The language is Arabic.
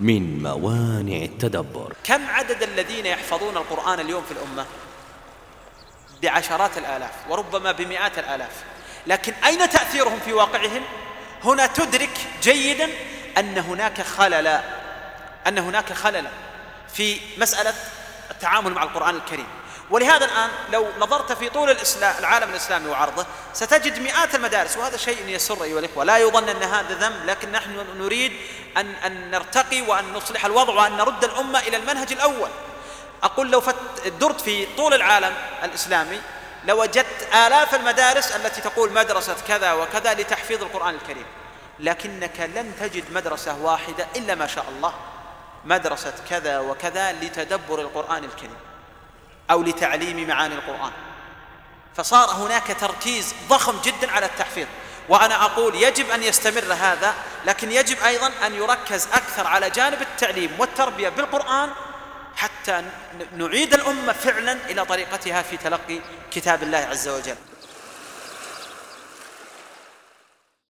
من موانع التدبر. كم عدد الذين يحفظون القرآن اليوم في الأمة؟ بعشرات الآلاف وربما بمئات الآلاف. لكن أين تأثيرهم في واقعهم؟ هنا تدرك جيدا أن هناك خللا أن هناك خللا في مسألة التعامل مع القرآن الكريم. ولهذا الآن لو نظرت في طول الإسلام العالم الإسلامي وعرضه ستجد مئات المدارس وهذا شيء يسر أيها الإخوة. لا يظن أن هذا ذنب لكن نحن نريد أن, أن نرتقي وأن نصلح الوضع وأن نرد الأمة إلى المنهج الأول. أقول لو درت في طول العالم الإسلامي لوجدت آلاف المدارس التي تقول مدرسة كذا وكذا لتحفيظ القرآن الكريم. لكنك لن تجد مدرسة واحدة إلا ما شاء الله. مدرسة كذا وكذا لتدبر القرآن الكريم أو لتعليم معاني القرآن. فصار هناك تركيز ضخم جدا على التحفيظ. وأنا أقول يجب أن يستمر هذا لكن يجب أيضا أن يركز أكثر على جانب التعليم والتربية بالقرآن حتى نعيد الأمة فعلا إلى طريقتها في تلقي كتاب الله عز وجل.